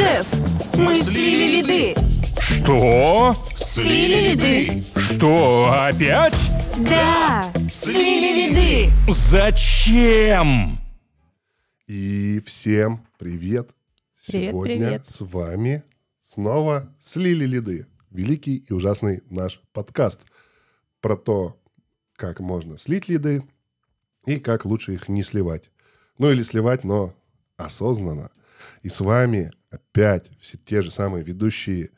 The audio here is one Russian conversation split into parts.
Шеф, мы слили лиды. Что? Слили лиды. Что, опять? Да, слили лиды. Зачем? И всем привет! Привет, Сегодня привет. с вами снова «Слили лиды» великий и ужасный наш подкаст про то, как можно слить лиды и как лучше их не сливать. Ну или сливать, но осознанно. И с вами опять все те же самые ведущие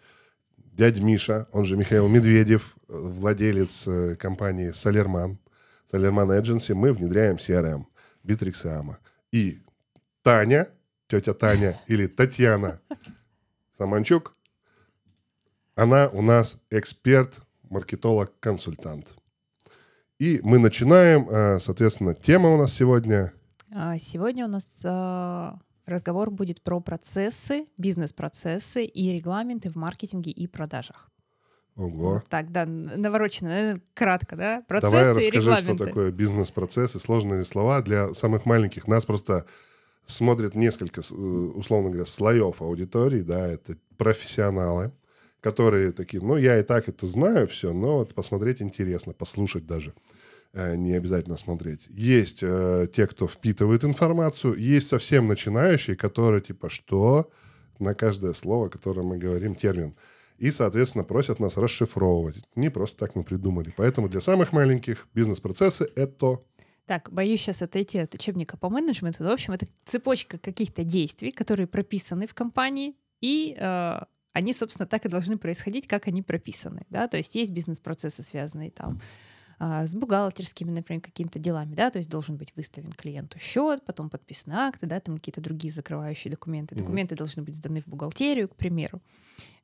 дядя Миша, он же Михаил Медведев, э, владелец э, компании Солерман, Солерман Agency. Мы внедряем CRM, Bittrex и AMA. И Таня, тетя Таня или Татьяна Саманчук, она у нас эксперт, маркетолог, консультант. И мы начинаем, э, соответственно, тема у нас сегодня. А, Сегодня у нас а, разговор будет про процессы, бизнес-процессы и регламенты в маркетинге и продажах. Ого. Так, да, наворочено, наверное, кратко, да? Процессы Давай и расскажи, что регламенты. такое бизнес-процесс и сложные слова для самых маленьких. Нас просто смотрят несколько, э, условно говоря, слоев аудитории, да, это профессионалы, которые такие, ну, я и так это знаю все, но вот посмотреть интересно, послушать даже. Э, Не обязательно смотреть. Есть э, те, кто впитывает информацию, есть совсем начинающие, которые типа что на каждое слово, которое мы говорим, термин. И, соответственно, просят нас расшифровывать. Не просто так мы придумали. Поэтому для самых маленьких бизнес-процессы это... Так, боюсь сейчас отойти от учебника по менеджменту. В общем, это цепочка каких-то действий, которые прописаны в компании, и э, они, собственно, так и должны происходить, как они прописаны. Да? То есть есть бизнес-процессы, связанные там с бухгалтерскими, например, какими-то делами, да, то есть должен быть выставлен клиенту счет, потом подписаны акты, да, там какие-то другие закрывающие документы. Документы должны быть сданы в бухгалтерию, к примеру.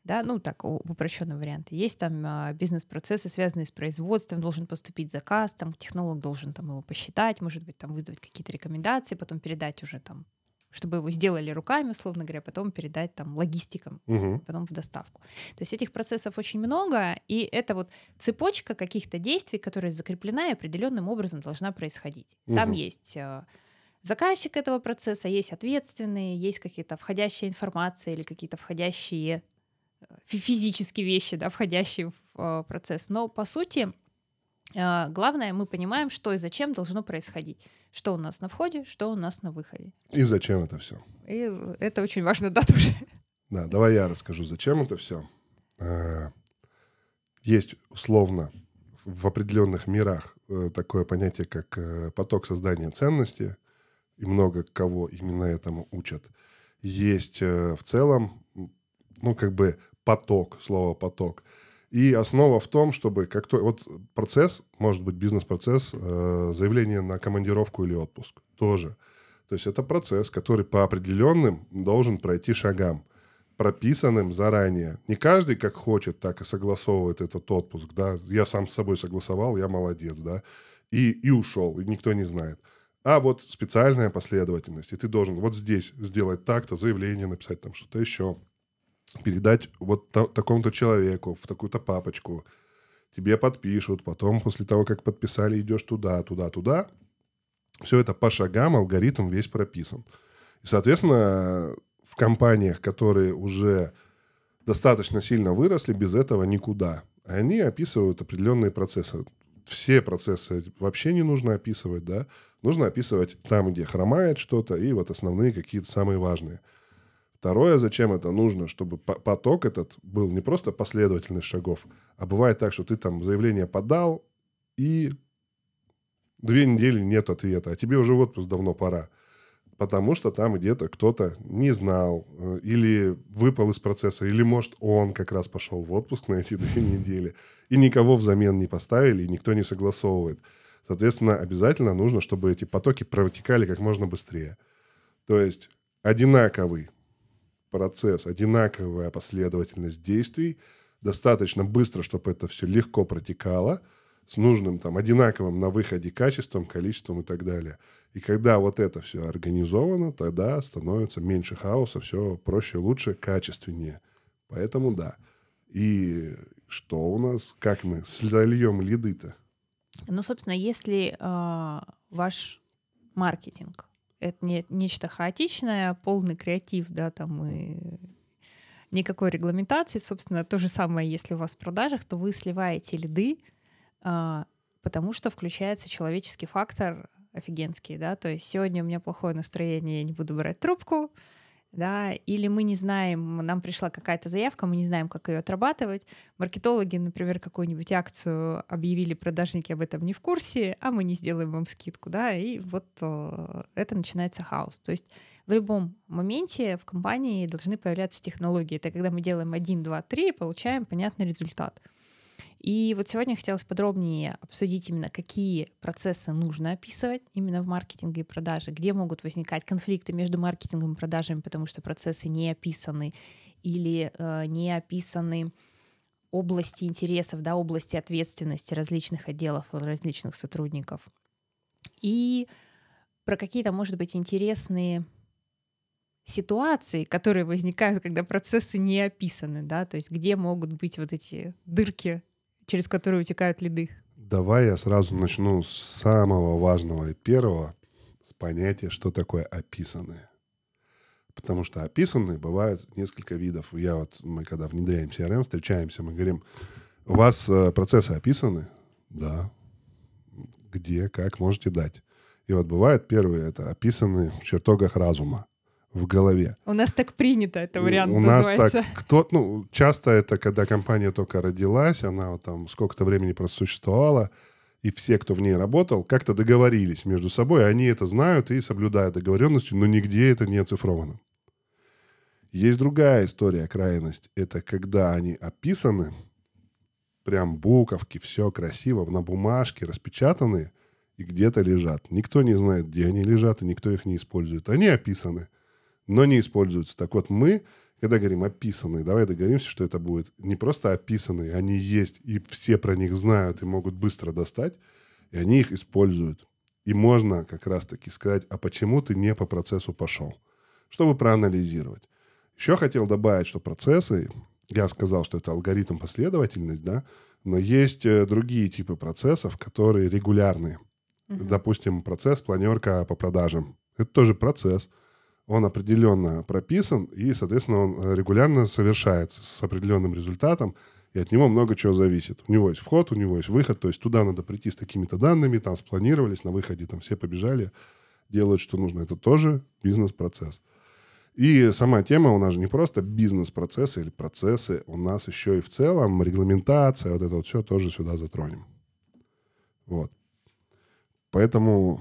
Да, ну так, в упрощенном варианте. Есть там а, бизнес-процессы, связанные с производством, должен поступить заказ, там технолог должен там его посчитать, может быть, там выдать какие-то рекомендации, потом передать уже там, чтобы его сделали руками, условно говоря, потом передать там логистикам, Мгм. потом в доставку. То есть этих процессов очень много, и это вот цепочка каких-то действий, которая закреплена и определенным образом должна происходить. Там Мгм. есть э, заказчик этого процесса, есть ответственные, есть какие-то входящая информация или какие-то входящие э, фи- физические вещи, да, входящие в э, процесс. Но по сути э, главное, мы понимаем, что и зачем должно происходить. Что у нас на входе, что у нас на выходе. И зачем это все? И это очень важно, да, тоже. Да, давай я расскажу, зачем это все. Есть условно в определенных мирах э, такое понятие, как э, поток создания ценности, и много кого именно этому учат. Есть э, в целом, ну, как бы поток, слово поток. И основа в том, чтобы как то вот процесс, может быть бизнес-процесс, э, заявление на командировку или отпуск тоже. То есть это процесс, который по определенным должен пройти шагам прописанным заранее. Не каждый как хочет, так и согласовывает этот отпуск, да. Я сам с собой согласовал, я молодец, да. И, и ушел, и никто не знает. А вот специальная последовательность, и ты должен вот здесь сделать так-то, заявление написать, там что-то еще, передать вот та- такому-то человеку в такую-то папочку, тебе подпишут, потом после того, как подписали, идешь туда, туда, туда. Все это по шагам, алгоритм весь прописан. И, соответственно, в компаниях, которые уже достаточно сильно выросли, без этого никуда. Они описывают определенные процессы. Все процессы вообще не нужно описывать, да. Нужно описывать там, где хромает что-то, и вот основные какие-то самые важные. Второе, зачем это нужно, чтобы по- поток этот был не просто последовательность шагов, а бывает так, что ты там заявление подал, и две недели нет ответа, а тебе уже в отпуск давно пора. Потому что там где-то кто-то не знал, э, или выпал из процесса, или, может, он как раз пошел в отпуск на эти две недели, и никого взамен не поставили, и никто не согласовывает. Соответственно, обязательно нужно, чтобы эти потоки протекали как можно быстрее. То есть одинаковый процесс, одинаковая последовательность действий, достаточно быстро, чтобы это все легко протекало, с нужным там одинаковым на выходе качеством, количеством и так далее. И когда вот это все организовано, тогда становится меньше хаоса, все проще, лучше, качественнее. Поэтому да. И что у нас, как мы сольем лиды-то? Ну, собственно, если э, ваш маркетинг это не, нечто хаотичное, полный креатив, да, там и никакой регламентации. Собственно, то же самое, если у вас в продажах, то вы сливаете лиды, а, потому что включается человеческий фактор офигенский, да, то есть сегодня у меня плохое настроение, я не буду брать трубку, да, или мы не знаем, нам пришла какая-то заявка, мы не знаем, как ее отрабатывать. Маркетологи, например, какую-нибудь акцию объявили, продажники об этом не в курсе, а мы не сделаем вам скидку, да, и вот э, это начинается хаос. То есть в любом моменте в компании должны появляться технологии. Это когда мы делаем один, два, три и получаем понятный результат. И вот сегодня хотелось подробнее обсудить именно, какие процессы нужно описывать именно в маркетинге и продаже, где могут возникать конфликты между маркетингом и продажами, потому что процессы не описаны или э, не описаны области интересов, да, области ответственности различных отделов, различных сотрудников. И про какие-то, может быть, интересные ситуации, которые возникают, когда процессы не описаны, да, то есть где могут быть вот эти дырки через которые утекают лиды? Давай я сразу начну с самого важного и первого, с понятия, что такое описанные. Потому что описанные бывают несколько видов. Я вот, мы когда внедряем CRM, встречаемся, мы говорим, у вас э, процессы описаны? Да. Где, как, можете дать. И вот бывает первые, это описаны в чертогах разума в голове. У нас так принято, это вариант У называется. нас так, кто, ну, часто это, когда компания только родилась, она вот там сколько-то времени просуществовала, и все, кто в ней работал, как-то договорились между собой, они это знают и соблюдают договоренности, но нигде это не оцифровано. Есть другая история, крайность. Это когда они описаны, прям буковки, все красиво, на бумажке распечатаны и где-то лежат. Никто не знает, где они лежат, и никто их не использует. Они описаны но не используются. Так вот, мы, когда говорим описанные, давай договоримся, что это будет не просто описанные, они есть, и все про них знают и могут быстро достать, и они их используют. И можно как раз-таки сказать, а почему ты не по процессу пошел? Чтобы проанализировать. Еще хотел добавить, что процессы, я сказал, что это алгоритм последовательность, да, но есть э, другие типы процессов, которые регулярные. Uh-huh. Допустим, процесс планерка по продажам. Это тоже процесс он определенно прописан, и, соответственно, он э, регулярно совершается с определенным результатом, и от него много чего зависит. У него есть вход, у него есть выход, то есть туда надо прийти с такими-то данными, там спланировались, на выходе там все побежали, делают, что нужно. Это тоже бизнес-процесс. И сама тема у нас же не просто бизнес-процессы или процессы, у нас еще и в целом регламентация, вот это вот все тоже сюда затронем. Вот. Поэтому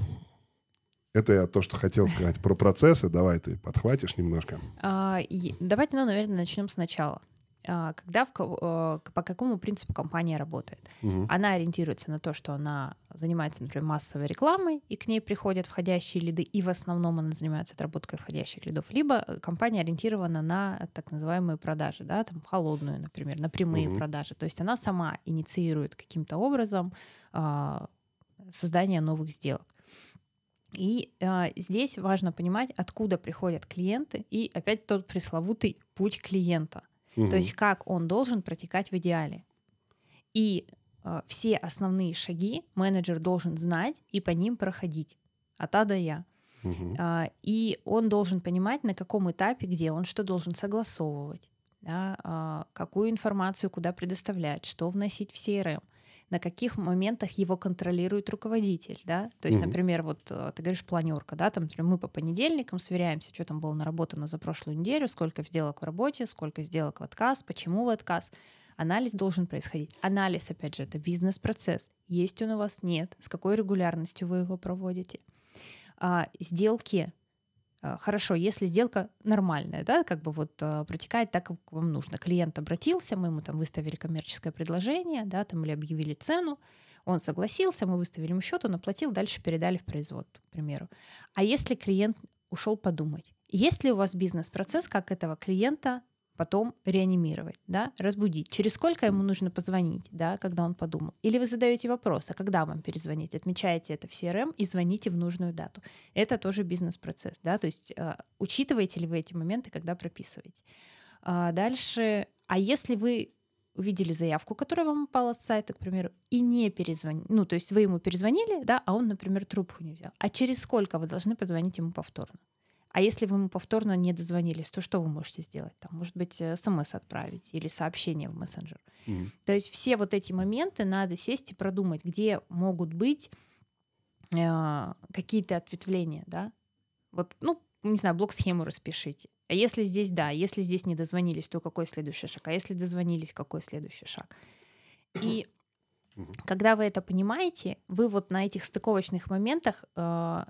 это я то, что хотел сказать про процессы. Давай ты подхватишь немножко. А, давайте, ну, наверное, начнем сначала. А, когда в, а, по какому принципу компания работает? Угу. Она ориентируется на то, что она занимается, например, массовой рекламой, и к ней приходят входящие лиды, и в основном она занимается отработкой входящих лидов. Либо э, компания ориентирована на так называемые продажи, да, там холодную, например, на прямые угу. продажи. То есть она сама инициирует каким-то образом а, создание новых сделок. И э, здесь важно понимать, откуда приходят клиенты, и опять тот пресловутый путь клиента. Угу. То есть как он должен протекать в идеале. И э, все основные шаги менеджер должен знать и по ним проходить. От А до Я. Угу. Э, и он должен понимать, на каком этапе, где он что должен согласовывать, да, э, какую информацию куда предоставлять, что вносить в CRM на каких моментах его контролирует руководитель, да, то есть, например, вот э, ты говоришь планерка, да, там, например, мы по понедельникам сверяемся, что там было наработано за прошлую неделю, сколько сделок в работе, сколько сделок в отказ, почему в отказ, Анализ должен происходить. Анализ, опять же, это бизнес-процесс. Есть он у вас, нет, с какой регулярностью вы его проводите. А, сделки хорошо, если сделка нормальная, да, как бы вот а, протекает так, как вам нужно. Клиент обратился, мы ему там выставили коммерческое предложение, да, там или объявили цену, он согласился, мы выставили ему счет, он оплатил, дальше передали в производство, к примеру. А если клиент ушел подумать, есть ли у вас бизнес-процесс, как этого клиента потом реанимировать, да, разбудить. Через сколько ему нужно позвонить, да, когда он подумал. Или вы задаете вопрос, а когда вам перезвонить, отмечаете это в CRM и звоните в нужную дату. Это тоже бизнес-процесс, да, то есть э, учитываете ли вы эти моменты, когда прописываете. А дальше, а если вы увидели заявку, которая вам упала с сайта, к примеру, и не перезвонили, ну, то есть вы ему перезвонили, да, а он, например, трубку не взял. А через сколько вы должны позвонить ему повторно? А если вы ему повторно не дозвонились, то что вы можете сделать? Там, может быть, смс отправить или сообщение в мессенджер. Мгм. То есть все вот эти моменты надо сесть и продумать, где могут быть э, какие-то ответвления, да? Вот, ну, не знаю, блок-схему распишите. А если здесь да, если здесь не дозвонились, то какой следующий шаг? А если дозвонились, какой следующий шаг? И когда вы это понимаете, вы вот на этих стыковочных моментах э,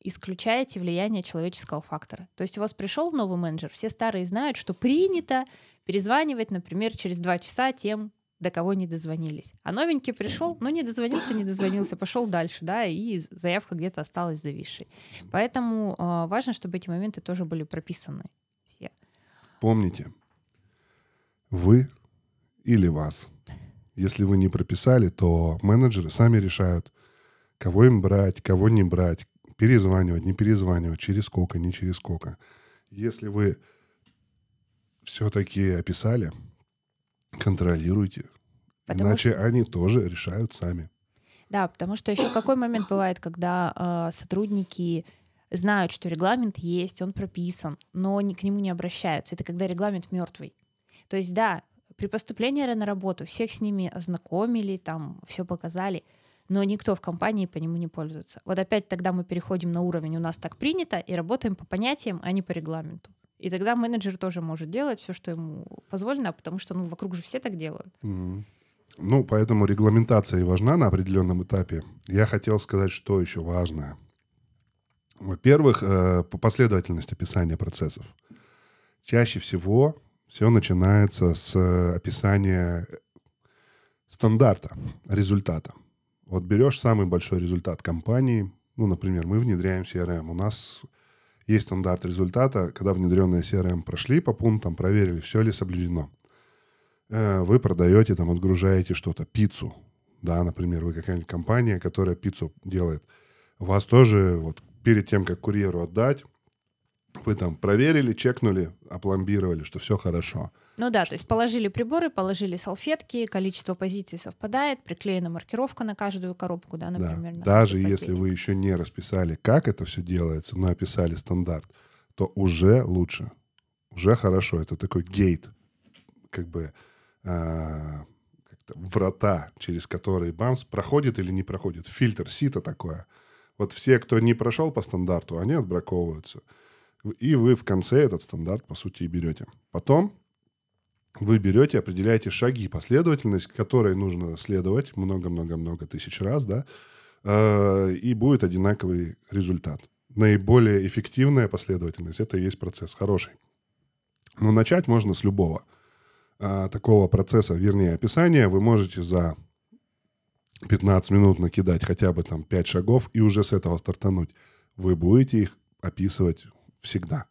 исключаете влияние человеческого фактора. То есть у вас пришел новый менеджер, все старые знают, что принято перезванивать, например, через два часа тем, до кого не дозвонились. А новенький пришел, ну не дозвонился, не дозвонился, пошел дальше, да, и заявка где-то осталась зависшей. Поэтому э, важно, чтобы эти моменты тоже были прописаны все. Помните, вы или вас. Если вы не прописали, то менеджеры сами решают, кого им брать, кого не брать, перезванивать, не перезванивать, через сколько, не через сколько. Если вы все-таки описали, контролируйте. Потому Иначе они тоже решают сами. Да, потому что еще какой момент бывает, когда э, сотрудники знают, что регламент есть, он прописан, но ни, к нему не обращаются. Это когда регламент мертвый. То есть, да, при поступлении на работу всех с ними ознакомили, там все показали, но никто в компании по нему не пользуется. Вот опять тогда мы переходим на уровень «у нас так принято» и работаем по понятиям, а не по регламенту. И тогда менеджер тоже может делать все, что ему позволено, потому что ну, вокруг же все так делают. Мгм. Ну, поэтому регламентация и важна на определенном этапе. Я хотел сказать, что еще важное. Во-первых, э, по последовательность описания процессов. Чаще всего все начинается с э, описания стандарта, результата. Вот берешь самый большой результат компании, ну, например, мы внедряем CRM, у нас есть стандарт результата, когда внедренные CRM прошли по пунктам, проверили, все ли соблюдено. Э, Вы продаете, там, отгружаете что-то, пиццу, да, например, вы какая-нибудь компания, которая пиццу делает. Вас тоже вот перед тем, как курьеру отдать, вы там проверили, чекнули, опломбировали, что все хорошо. Ну да, то есть положили приборы, положили салфетки, количество позиций совпадает, приклеена маркировка на каждую коробку, да, Да. например. на Даже если вы еще не расписали, как это все делается, но описали стандарт, то уже лучше, уже хорошо. Это такой гейт, как бы а, как-то врата, через которые бамс проходит или не проходит. Фильтр, сито такое. Вот все, кто не прошел по стандарту, они отбраковываются. И вы в конце этот стандарт, по сути, и берете. Потом вы берете, определяете шаги, последовательность, которой нужно следовать много-много-много тысяч раз, да, э, и будет одинаковый результат. Наиболее эффективная последовательность – это и есть процесс хороший. Но начать можно с любого а, такого процесса, вернее, описания. Вы можете за 15 минут накидать хотя бы там 5 шагов и уже с этого стартануть. Вы будете их описывать всегда.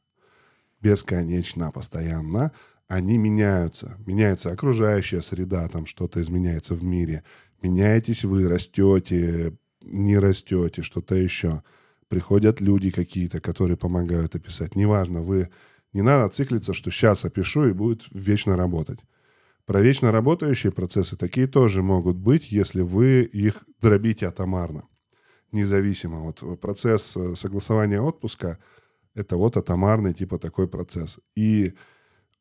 Бесконечно, постоянно. Они меняются. Меняется окружающая среда, там что-то изменяется в мире. Меняетесь вы, растете, не растете, что-то еще. Приходят люди какие-то, которые помогают описать. Неважно, вы... Не надо циклиться, что сейчас опишу и будет вечно работать. Про вечно работающие процессы такие тоже могут быть, если вы их дробите атомарно, независимо. Вот процесс согласования отпуска – это вот атомарный типа такой процесс. И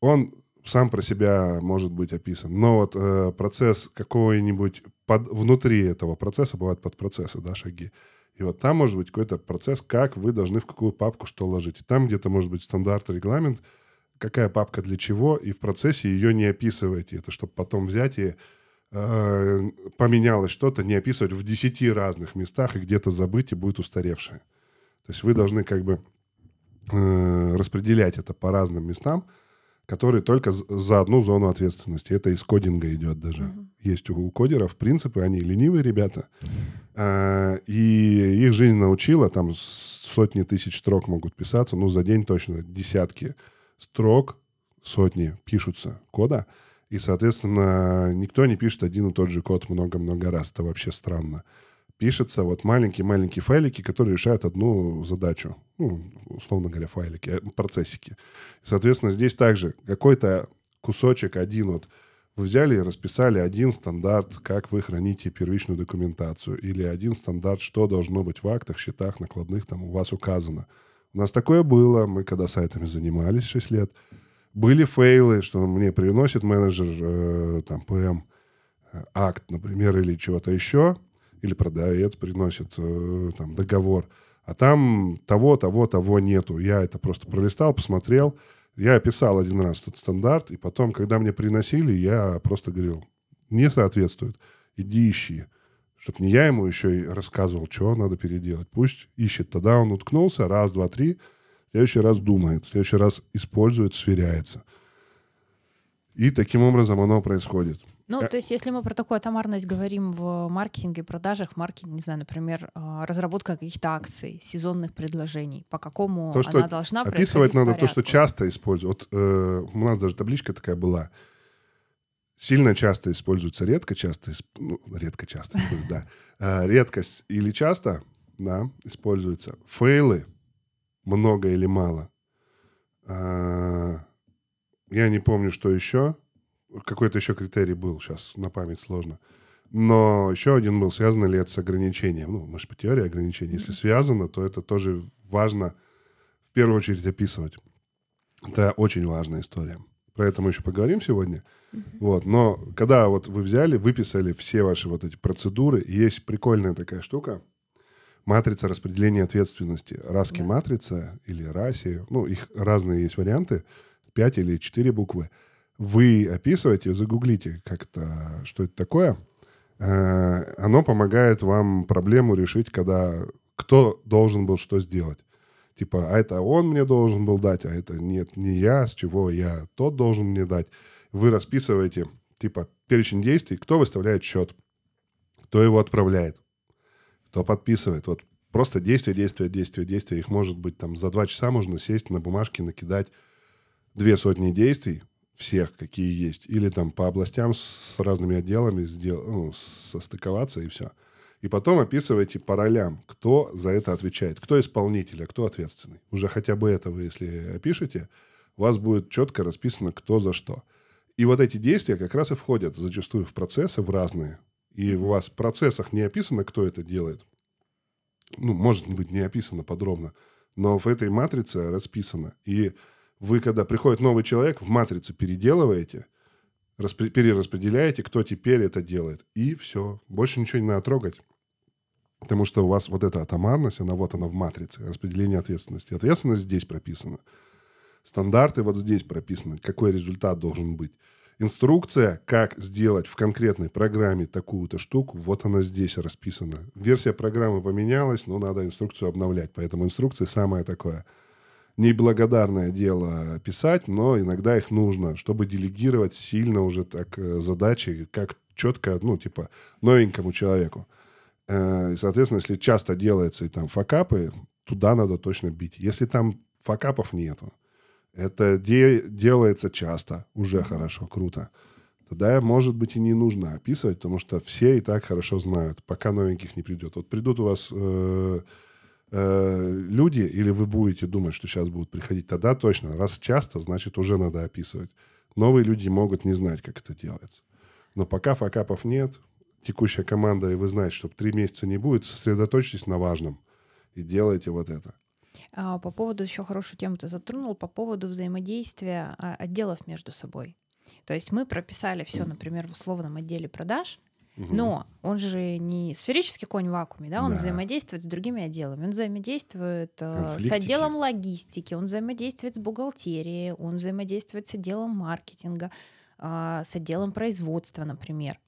он сам про себя может быть описан. Но вот э, процесс какой-нибудь под, внутри этого процесса, бывают подпроцессы, да, шаги. И вот там может быть какой-то процесс, как вы должны в какую папку что ложить. И там где-то может быть стандарт, регламент, какая папка для чего, и в процессе ее не описывайте. Это чтобы потом взять и э, поменялось что-то, не описывать в 10 разных местах и где-то забыть, и будет устаревшее. То есть вы должны как бы э, распределять это по разным местам, которые только за одну зону ответственности. Это из кодинга идет даже. Мгм. Есть у, кодеров принципы, они ленивые ребята. А, и их жизнь научила, там сотни тысяч строк могут писаться, ну, за день точно десятки строк, сотни пишутся кода, и, соответственно, никто не пишет один и тот же код много-много раз. Это вообще странно. Пишется вот маленькие-маленькие файлики, которые решают одну задачу. Ну, условно говоря, файлики, э, процессики. Соответственно, здесь также какой-то кусочек один вот вы взяли и расписали один стандарт, как вы храните первичную документацию, или один стандарт, что должно быть в актах, счетах, накладных, там у вас указано. У нас такое было, мы когда сайтами занимались 6 лет. Были фейлы, что мне приносит менеджер, э, там, ПМ, э, акт, например, или чего-то еще, или продавец приносит э, там договор, а там того, того, того нету. Я это просто пролистал, посмотрел, я описал один раз этот стандарт, и потом, когда мне приносили, я просто говорил, не соответствует, иди ищи. Чтоб не я ему еще и рассказывал, что надо переделать. Пусть ищет. Тогда он уткнулся, раз, два, три, в следующий раз думает, в следующий раз использует, сверяется. И таким образом оно происходит. Ну, Э, то есть, если мы про такую атомарность говорим в маркетинге продажах, маркетинг, не знаю, например, а, разработка каких-то акций, сезонных предложений, по какому То, что она должна Описывать надо то, что часто используют. Вот э, у нас даже табличка такая была. Сильно часто используется, редко часто, ну, редко часто, да. Э, Редкость или часто, да, используется. Фейлы, много или мало. А, Я не помню, что еще. Какой-то еще критерий был, сейчас на память сложно. Но еще один был, связано ли это с ограничением. Ну, мы же по теории ограничений. Если связано, то это тоже важно в первую очередь описывать. Это очень важная история. Про это мы еще поговорим сегодня. Вот. Но когда вот вы взяли, выписали все ваши вот эти процедуры, есть прикольная такая штука, матрица распределения ответственности. Раски Да. матрица или раси, ну, их разные есть варианты, 5 или 4 буквы. Вы описываете, загуглите как-то, что это такое. Э, Оно помогает вам проблему решить, когда кто должен был что сделать. Типа, а это он мне должен был дать, а это нет, не я, с чего я, тот должен мне дать. Вы расписываете, типа, перечень действий, кто выставляет счет, кто его отправляет, кто подписывает. Вот просто действия, действия, действия, действия. Их может быть там за два часа можно сесть на бумажке, накидать две сотни действий, всех, какие есть, или там по областям с разными отделами сдел- ну, состыковаться и все. И потом описывайте по ролям, кто за это отвечает, кто исполнитель, а кто ответственный. Уже хотя бы это вы, если опишете, у вас будет четко расписано, кто за что. И вот эти действия как раз и входят зачастую в процессы, в разные. И у вас в процессах не описано, кто это делает. Ну, может быть, не описано подробно, но в этой матрице расписано. И вы, когда приходит новый человек, в матрице переделываете, распре- перераспределяете, кто теперь это делает. И все. Больше ничего не надо трогать. Потому что у вас вот эта атомарность, она вот она в матрице, распределение ответственности. Ответственность здесь прописана. Стандарты вот здесь прописаны, какой результат должен быть. Инструкция, как сделать в конкретной программе такую-то штуку, вот она здесь расписана. Версия программы поменялась, но надо инструкцию обновлять. Поэтому инструкция самое такое неблагодарное дело писать, но иногда их нужно, чтобы делегировать сильно уже так э, задачи, как четко, ну, типа, новенькому человеку. Э, И, соответственно, если часто делается и там факапы, туда надо точно бить. Если там факапов нету, это де- делается часто, уже хорошо, круто. Тогда, может быть, и не нужно описывать, потому что все и так хорошо знают, пока новеньких не придет. Вот придут у вас э, э, люди, или вы будете думать, что сейчас будут приходить, тогда точно. Раз часто, значит, уже надо описывать. Новые люди могут не знать, как это делается. Но пока факапов нет, текущая команда, и вы знаете, что три месяца не будет, сосредоточьтесь на важном и делайте вот это. А, По поводу еще хорошую тему ты затронул, по поводу взаимодействия а, отделов между собой. То есть мы прописали все, например, в условном отделе продаж, но он же не сферический конь в вакууме, да, он Да. взаимодействует с другими отделами. Он взаимодействует э, с отделом логистики, он взаимодействует с бухгалтерией, он взаимодействует с отделом маркетинга, а, с отделом производства, например.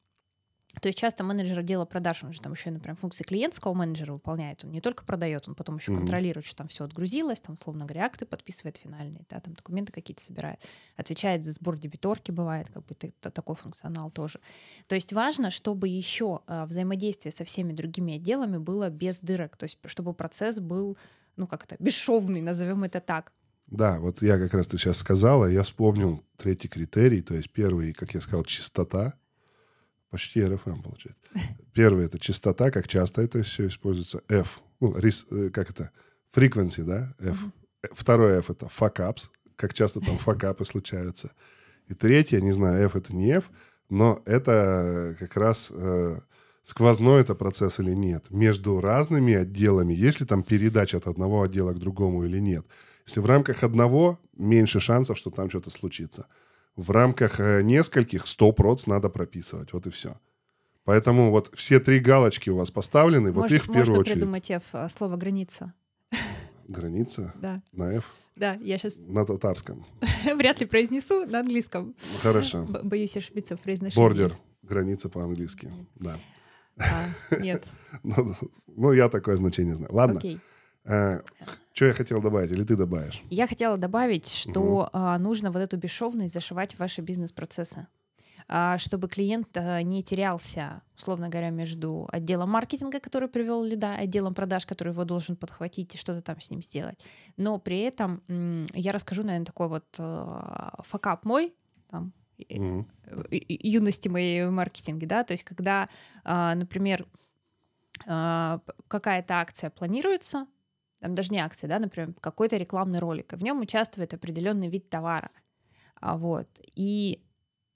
То есть часто менеджер отдела продаж, он же там еще, например, функции клиентского менеджера выполняет. Он не только продает, он потом еще Мгм. контролирует, что там все отгрузилось, там, условно говоря, акты подписывает финальные, да, там документы какие-то собирает, отвечает за сбор дебиторки, бывает, как бы т- такой функционал тоже. То есть важно, чтобы еще а, взаимодействие со всеми другими отделами было без дырок, то есть чтобы процесс был, ну как это, бесшовный, назовем это так. Да, вот я как раз ты сейчас сказала, я вспомнил третий критерий, то есть первый, как я сказал, чистота. Почти РФМ получается. Первый это чистота, как часто это все используется. F, ну, рис- э, как это, frequency, да, F. Э, Второй F это fuck ups, как часто там факапы случаются. И третье, не знаю, F это не F, но это как раз э, сквозной это процесс или нет, между разными отделами, есть ли там передача от одного отдела к другому или нет. Если в рамках одного, меньше шансов, что там что-то случится. В рамках э, нескольких 100% надо прописывать, вот и все. Поэтому вот все три галочки у вас поставлены, вот Может- их в первую можно очередь. придумать F, а, слово «граница». Граница Да, на F, да, я сейчас на татарском. вряд ли произнесу на английском. Хорошо. Боюсь ошибиться в произношении. Бордер, граница по-английски, да. А, нет, Ну, ну, я такое значение знаю. Ладно, окей. Что я хотел добавить, или ты добавишь? Я хотела добавить, что а, нужно вот эту бесшовность зашивать в ваши бизнес-процессы, а, чтобы клиент а, не терялся, условно говоря, между отделом маркетинга, который привел лида, отделом продаж, который его должен подхватить и что-то там с ним сделать. Но при этом я расскажу, наверное, такой вот а, факап мой, там, и- юности моей в маркетинге, да, то есть когда, а, например, какая-то акция планируется, там даже не акция, да, например, какой-то рекламный ролик, и в нем участвует определенный вид товара, а вот, и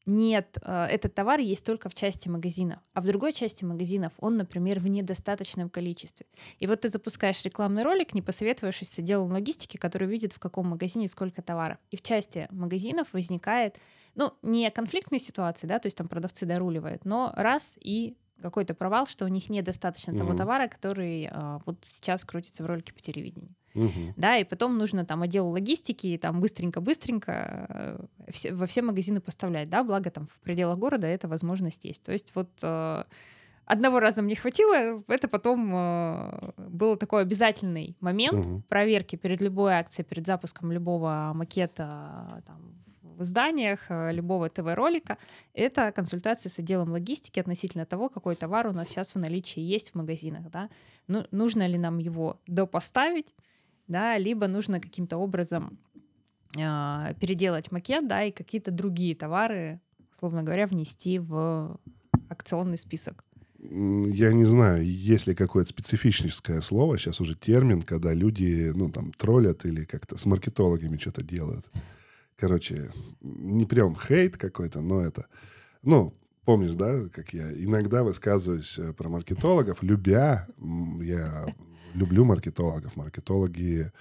нет, э, этот товар есть только в части магазинов, а в другой части магазинов он, например, в недостаточном количестве. И вот ты запускаешь рекламный ролик, не посоветовавшись с отделом логистики, который видит, в каком магазине сколько товаров. И в части магазинов возникает, ну, не конфликтные ситуации, да, то есть там продавцы доруливают, но раз и какой-то провал, что у них недостаточно того Мгм. товара, который а, вот сейчас крутится в ролике по телевидению Мгм. да, и потом нужно там отделу логистики и там быстренько-быстренько э, все- во все магазины поставлять, да, благо там в пределах города эта возможность есть. То есть вот э, одного раза мне хватило, это потом э, был такой обязательный момент Мгм. проверки перед любой акцией, перед запуском любого макета там, в изданиях, э, любого ТВ-ролика, это консультация с отделом логистики относительно того, какой товар у нас сейчас в наличии есть в магазинах, да, ну, нужно ли нам его допоставить, да, либо нужно каким-то образом а, переделать макет, да, и какие-то другие товары, условно говоря, внести в акционный список. Я не знаю, есть ли какое-то специфическое слово, сейчас уже термин, когда люди, ну, там, троллят или как-то с маркетологами что-то делают. Короче, не прям хейт какой-то, но это... Ну, помнишь, да, как я иногда высказываюсь э, про маркетологов, любя, я люблю маркетологов, маркетологи...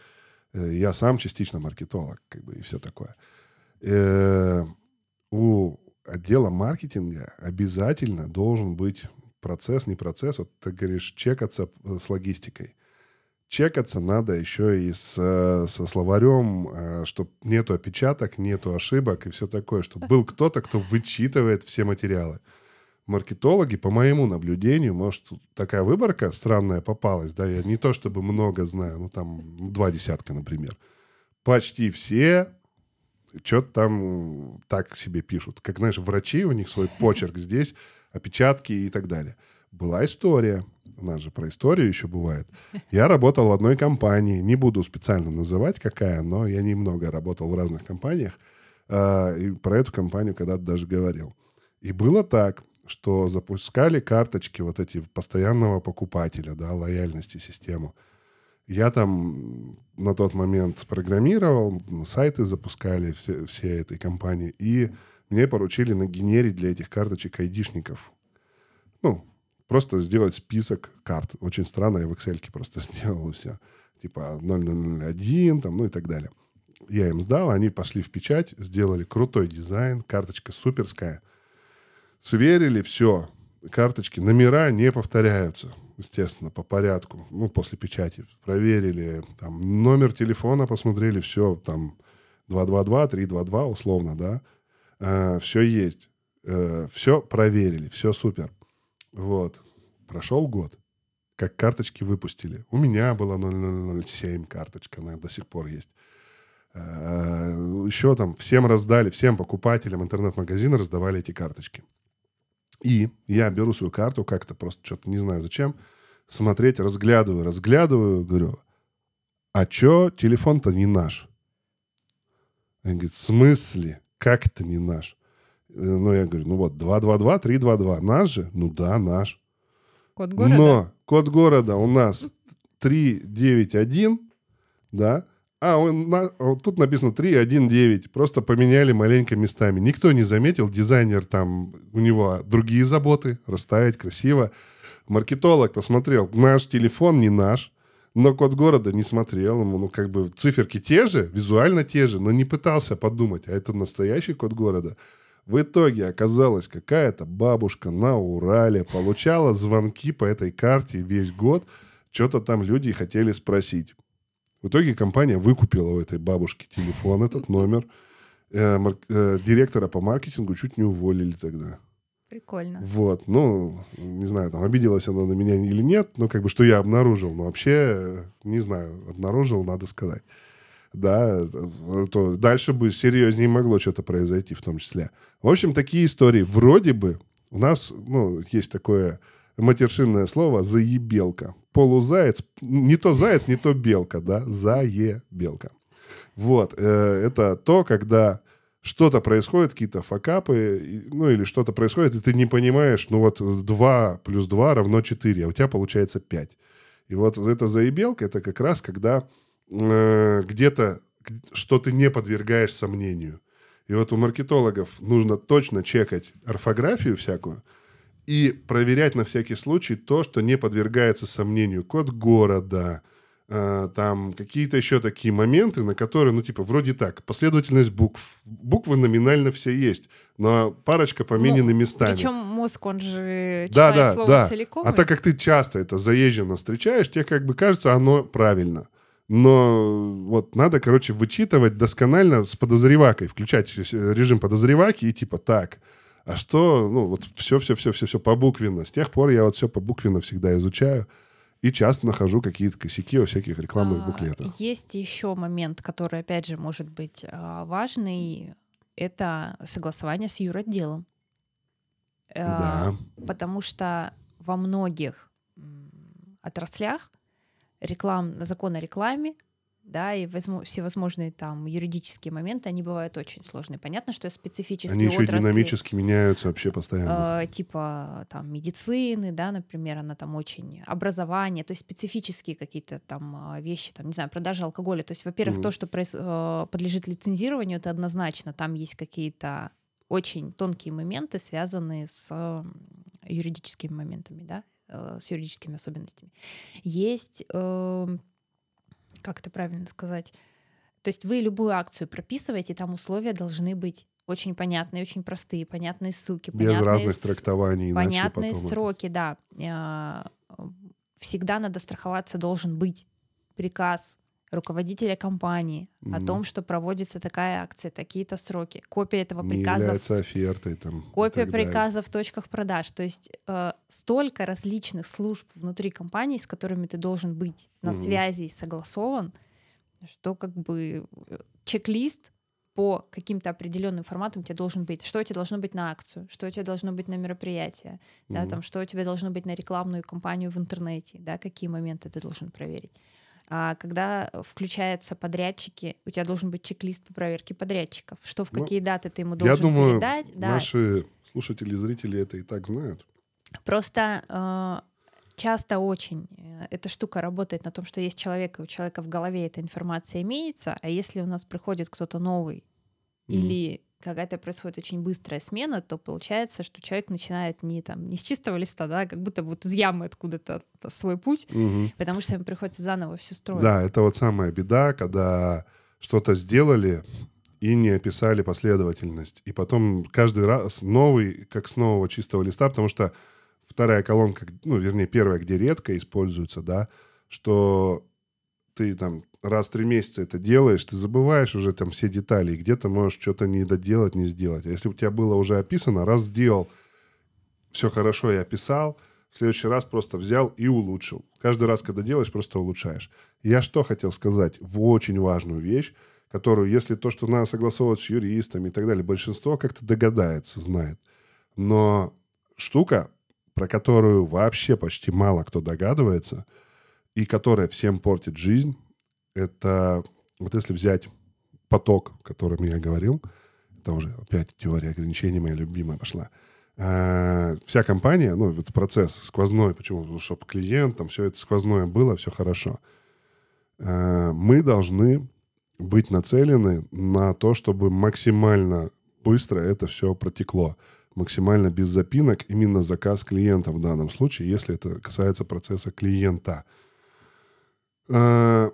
э, Я сам частично маркетолог, как бы, и все такое. Э, У отдела маркетинга обязательно должен быть процесс, не процесс, вот ты говоришь, чекаться с логистикой. Чекаться надо еще и с, э, со словарем, чтобы нету опечаток, нету ошибок и все такое, чтобы был кто-то, кто вычитывает все материалы. Маркетологи, по моему наблюдению, может, такая выборка странная попалась, да, я не то чтобы много знаю, ну там два десятка, например. Почти все что-то там так себе пишут. Как, знаешь, врачи, у них свой почерк здесь, опечатки и так далее. Была история. У нас же про историю еще бывает. Я работал в одной компании. Не буду специально называть, какая, но я немного работал в разных компаниях. а, И про эту компанию когда-то даже говорил. И было так, что запускали карточки вот эти постоянного покупателя, да, лояльности систему. Я там на тот момент программировал, сайты запускали все, все этой компании, и мне поручили нагенерить для этих карточек айдишников. Ну, просто сделать список карт. Очень странно, я в Excel просто сделал все. Типа 0001, там, ну и так далее. Я им сдал, они пошли в печать, сделали крутой дизайн, карточка суперская. Сверили все, карточки, номера не повторяются, естественно, по порядку. Ну, после печати проверили, там, номер телефона посмотрели, все, там, 222, 322, условно, да. все есть. все проверили, все супер. Вот. Прошел год, как карточки выпустили. У меня была 0007 карточка, она до сих пор есть. Еще там всем раздали, всем покупателям интернет-магазина раздавали эти карточки. И я беру свою карту как-то просто что-то не знаю зачем, смотреть, разглядываю, разглядываю, говорю, а чё телефон-то не наш? Он говорит, в смысле? Как это не наш? Ну, я говорю, ну вот, 222, 322. Наш же? Ну да, наш. Код города? Но код города у нас 391, да, а он на, вот тут написано 319. Просто поменяли маленько местами. Никто не заметил. Дизайнер там, у него другие заботы. Расставить красиво. Маркетолог посмотрел, наш телефон не наш, но код города не смотрел ему, ну, как бы циферки те же, визуально те же, но не пытался подумать, а это настоящий код города. В итоге оказалось, какая-то бабушка на Урале получала звонки по этой карте весь год, что-то там люди хотели спросить. В итоге компания выкупила у этой бабушки телефон, этот номер. Э, мар- э, директора по маркетингу чуть не уволили тогда. Прикольно. Вот, ну, не знаю, там, обиделась она на меня или нет, но как бы, что я обнаружил. Но вообще, э, не знаю, обнаружил, надо сказать. Да, то дальше бы серьезнее могло что-то произойти в том числе. В общем, такие истории. Вроде бы у нас, ну, есть такое матершинное слово «заебелка». Полузаяц, не то заяц, не то белка, да, заебелка. Вот, э, это то, когда что-то происходит, какие-то факапы, ну или что-то происходит, и ты не понимаешь, ну вот 2 плюс 2 равно 4, а у тебя получается 5. И вот эта заебелка, это как раз когда э, где-то что ты не подвергаешь сомнению. И вот у маркетологов нужно точно чекать орфографию всякую и проверять на всякий случай то, что не подвергается сомнению. Код города, э, там какие-то еще такие моменты, на которые, ну, типа, вроде так, последовательность букв. Буквы номинально все есть, но парочка поменены местами. Причем мозг, он же Да, читает да, слово да. целиком. А и- так как ты часто это заезженно встречаешь, тебе как бы кажется, оно правильно. Но вот надо, короче, вычитывать досконально с подозревакой, включать э, режим подозреваки и типа так. А что, ну вот все-все-все-все-все побуквенно. С тех пор я вот все побуквенно всегда изучаю и часто нахожу какие-то косяки во всяких рекламных А, буклетах. Есть еще момент, который, опять же, может быть а, важный. Это согласование с юротделом. Э, Да. Потому что во многих отраслях реклам, закон о рекламе, да, и возмо- всевозможные там юридические моменты, они бывают очень сложные. Понятно, что специфические Они еще отрасли, динамически меняются вообще постоянно. э, типа там медицины, да, например, она там очень образование, то есть специфические какие-то там э, вещи, там не знаю, продажа алкоголя. То есть, во-первых, Мгм. то, что проис- э, подлежит лицензированию, это однозначно. Там есть какие-то очень тонкие моменты, связанные с юридическими моментами, да, э, с юридическими особенностями. Есть, э, как это правильно сказать, то есть вы любую акцию прописываете, там условия должны быть очень понятные, очень простые, понятные ссылки, Без понятные разных с- трактований, понятные потом это- сроки, да. А, Всегда надо страховаться должен быть приказ руководителя компании о Мгм. том, что проводится такая акция, такие-то сроки, копия этого не приказа, является в- офертой. Там, копия приказа в точках продаж. То есть э, столько различных служб внутри компании, с которыми ты должен быть на Мгм. связи и согласован, что как бы э, чек-лист по каким-то определенным форматам у тебя должен быть. Что у тебя должно быть на акцию, что у тебя должно быть на мероприятие, да, Мгм. там, что у тебя должно быть на рекламную кампанию в интернете, да, какие моменты ты должен проверить. А когда включаются подрядчики, у тебя должен быть чек-лист по проверке подрядчиков, что в Ну, какие даты ты ему Я должен думаю, передать. Да. наши слушатели и зрители это и так знают. Просто э, часто очень э, эта штука работает на том, что есть человек, и у человека в голове эта информация имеется, а если у нас приходит кто-то новый Мгм. или какая-то происходит очень быстрая смена, то получается, что человек начинает не там не с чистого листа, да, как будто вот из ямы откуда-то свой путь, Мгм. потому что ему приходится заново все строить. Да, это вот самая беда, когда что-то сделали и не описали последовательность. И потом каждый раз новый, как с нового чистого листа, потому что вторая колонка, ну, вернее, первая, где редко используется, да, что ты там раз в три месяца это делаешь, ты забываешь уже там все детали, где-то можешь что-то не доделать, не сделать. А если у тебя было уже описано, раз сделал, все хорошо и описал, в следующий раз просто взял и улучшил. Каждый раз, когда делаешь, просто улучшаешь. Я что хотел сказать? В очень важную вещь, которую, если то, что надо согласовывать с юристами и так далее, большинство как-то догадается, знает. Но штука, про которую вообще почти мало кто догадывается, и которая всем портит жизнь, это вот если взять поток, о котором я говорил, это уже опять теория ограничений моя любимая пошла. А, Вся компания, ну, это процесс сквозной, почему? Потому что клиент, там все это сквозное было, все хорошо. А, Мы должны быть нацелены на то, чтобы максимально быстро это все протекло. максимально без запинок именно заказ клиента в данном случае, если это касается процесса клиента. Э,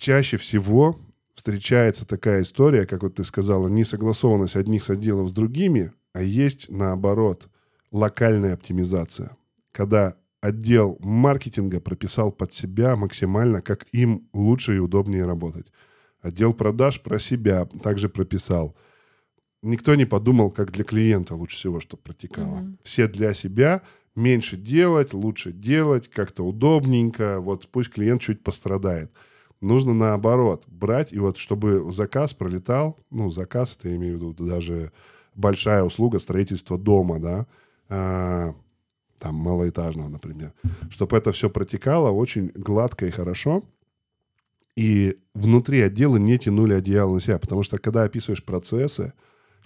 Чаще всего встречается такая история, как вот ты сказала, несогласованность одних с отделов с другими, а есть наоборот локальная оптимизация, когда отдел маркетинга прописал под себя максимально, как им лучше и удобнее работать. Отдел продаж про себя также прописал. Никто не подумал, как для клиента лучше всего, чтобы протекало. Мгм. Все для себя, меньше делать, лучше делать, как-то удобненько, вот пусть клиент чуть пострадает. Нужно наоборот брать, и вот чтобы заказ пролетал, ну, заказ, это я имею в виду даже большая услуга строительства дома, да, а, там, малоэтажного, например, чтобы это все протекало очень гладко и хорошо, и внутри отдела не тянули одеяло на себя, потому что когда описываешь процессы,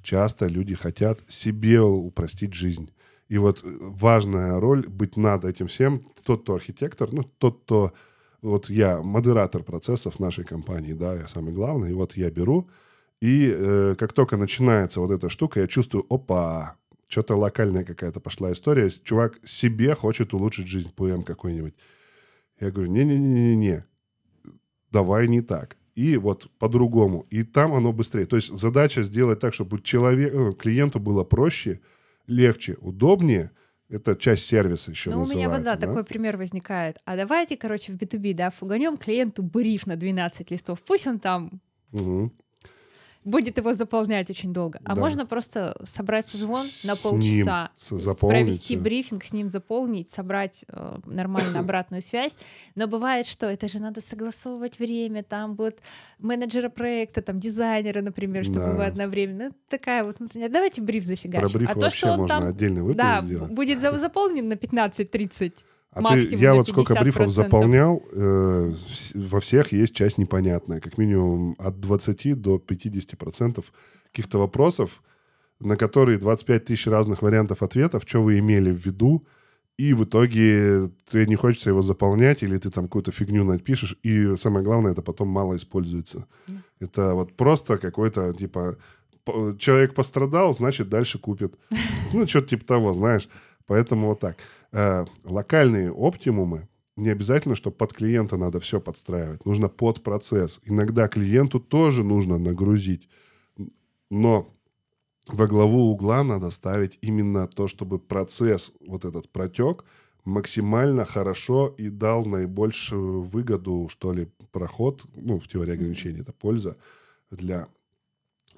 часто люди хотят себе упростить жизнь. И вот э, важная роль быть над этим всем. Тот, кто архитектор, ну, тот, кто... Вот я модератор процессов нашей компании, да, я самый главный. И вот я беру, и э, как только начинается вот эта штука, я чувствую, опа, что-то локальная какая-то пошла история. Чувак себе хочет улучшить жизнь, ПМ какой-нибудь. Я говорю, не-не-не-не-не, давай не так. И вот по-другому. И там оно быстрее. То есть задача сделать так, чтобы человек, э, клиенту было проще, легче, удобнее. Это часть сервиса еще Ну, у меня вот, да, да? такой пример возникает. А давайте, короче, в B2B, да, фуганем клиенту бриф на 12 листов. Пусть он там Мгм. Будет его заполнять очень долго. А Да. можно просто собрать созвон С- на полчаса, провести брифинг, с ним заполнить, собрать э, нормально обратную связь. Но бывает, что это же надо согласовывать время, там будут менеджеры проекта, там дизайнеры, например, чтобы Да. вы одновременно. Ну, такая вот, ну, давайте бриф зафигачим. Про бриф а то, что он можно там отдельный да, сделать. будет за- заполнен на 15-30. А ты- я вот сколько брифов 50%. заполнял, э, во всех есть часть непонятная. Как минимум от 20 до 50 процентов каких-то вопросов, на которые 25 тысяч разных вариантов ответов, что вы имели в виду, и в итоге ты не хочется его заполнять, или ты там какую-то фигню напишешь, и самое главное, это потом мало используется. Это вот просто какой-то, типа, человек пострадал, значит, дальше купит. Ну, что-то типа того, знаешь. Поэтому вот так. Э, локальные оптимумы не обязательно, что под клиента надо все подстраивать. Нужно под процесс. Иногда клиенту тоже нужно нагрузить. Но во главу угла надо ставить именно то, чтобы процесс, вот этот протек, максимально хорошо и дал наибольшую выгоду, что ли, проход, ну, в теории ограничений, это польза для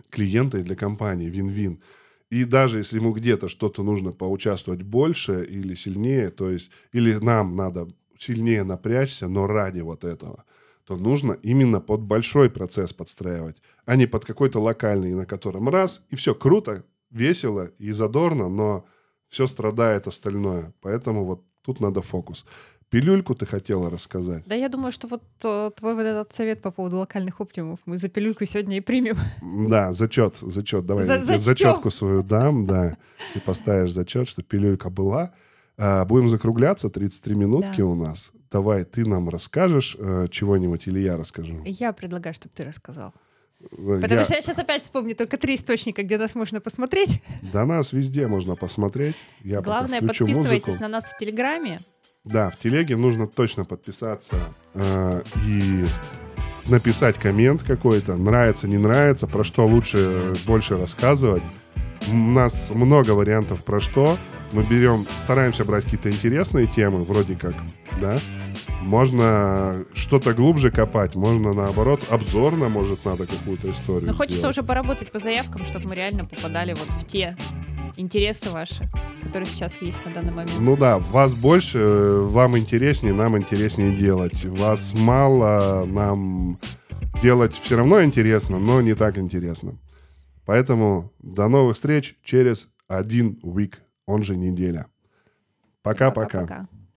клиента и для компании, вин-вин. И даже если ему где-то что-то нужно поучаствовать больше или сильнее, то есть, или нам надо сильнее напрячься, но ради вот этого, то нужно именно под большой процесс подстраивать, а не под какой-то локальный, на котором раз, и все круто, весело и задорно, но все страдает остальное. Поэтому вот тут надо фокус. Пилюльку ты хотела рассказать? Да, я думаю, что вот э, твой вот этот совет по поводу локальных оптимумов мы за пилюльку сегодня и примем. Да, зачет, зачет. Давай За- я зачетку свою дам, да. Ты поставишь зачет, что пилюлька была. А, будем закругляться, 33 минутки Да. у нас. Давай ты нам расскажешь э, чего-нибудь или я расскажу. Я предлагаю, чтобы ты рассказал. Э, Потому я- что я сейчас опять вспомню только три источника, где нас можно посмотреть. Да нас везде можно посмотреть. Я Главное, подписывайтесь музыку. на нас в Телеграме. Да, в телеге нужно точно подписаться э, и написать коммент какой-то. Нравится, не нравится, про что лучше э, больше рассказывать. У нас много вариантов про что. Мы берем, стараемся брать какие-то интересные темы, вроде как, да. Можно что-то глубже копать, можно наоборот обзорно, может, надо какую-то историю Но хочется сделать. уже поработать по заявкам, чтобы мы реально попадали вот в те интересы ваши, которые сейчас есть на данный момент. Ну да, вас больше, э, вам интереснее, нам интереснее делать. Вас мало, нам делать все равно интересно, но не так интересно. Поэтому до новых встреч через один week, он же неделя. Пока-пока. Пока-пока.